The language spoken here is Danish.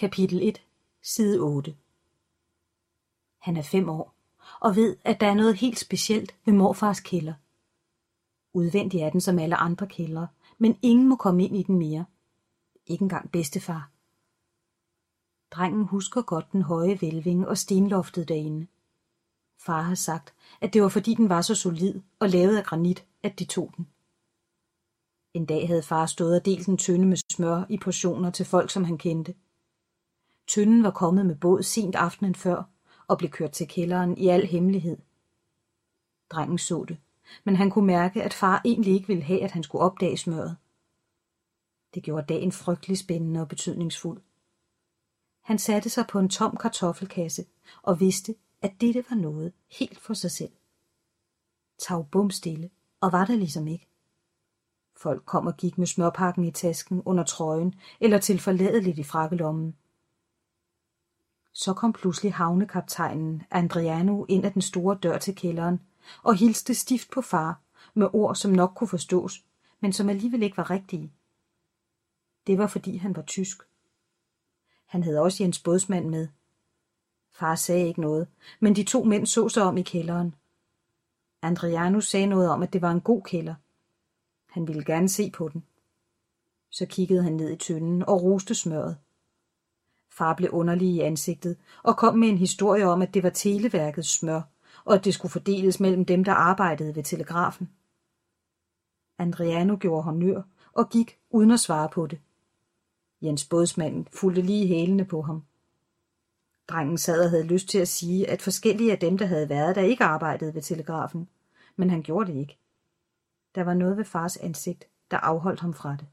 Kapitel 1, side 8 Han er fem år og ved, at der er noget helt specielt ved morfars kælder. Udvendig er den som alle andre kældre, men ingen må komme ind i den mere. Ikke engang bedstefar. Drengen husker godt den høje vælving og stenloftet derinde. Far har sagt, at det var fordi den var så solid og lavet af granit, at de tog den. En dag havde far stået og delt en tønde med smør i portioner til folk, som han kendte. Tønden var kommet med båd sent aftenen før og blev kørt til kælderen i al hemmelighed. Drengen så det, men han kunne mærke, at far egentlig ikke ville have, at han skulle opdage smøret. Det gjorde dagen frygtelig spændende og betydningsfuld. Han satte sig på en tom kartoffelkasse og vidste, at dette var noget helt for sig selv. Tag bum stille, og var der ligesom ikke. Folk kom og gik med smørpakken i tasken under trøjen eller til forladeligt i frakkelommen. Så kom pludselig havnekaptajnen Andriano ind ad den store dør til kælderen og hilste stift på far med ord, som nok kunne forstås, men som alligevel ikke var rigtige. Det var fordi han var tysk. Han havde også Jens Bådsmand med. Far sagde ikke noget, men de to mænd så sig om i kælderen. Andriano sagde noget om, at det var en god kælder. Han ville gerne se på den. Så kiggede han ned i tynden og roste smøret. Far blev underlig i ansigtet og kom med en historie om, at det var televærkets smør, og at det skulle fordeles mellem dem, der arbejdede ved telegrafen. Andriano gjorde honør og gik uden at svare på det. Jens bådsmanden fulgte lige hælene på ham. Drengen sad og havde lyst til at sige, at forskellige af dem, der havde været der, ikke arbejdede ved telegrafen, men han gjorde det ikke. Der var noget ved fars ansigt, der afholdt ham fra det.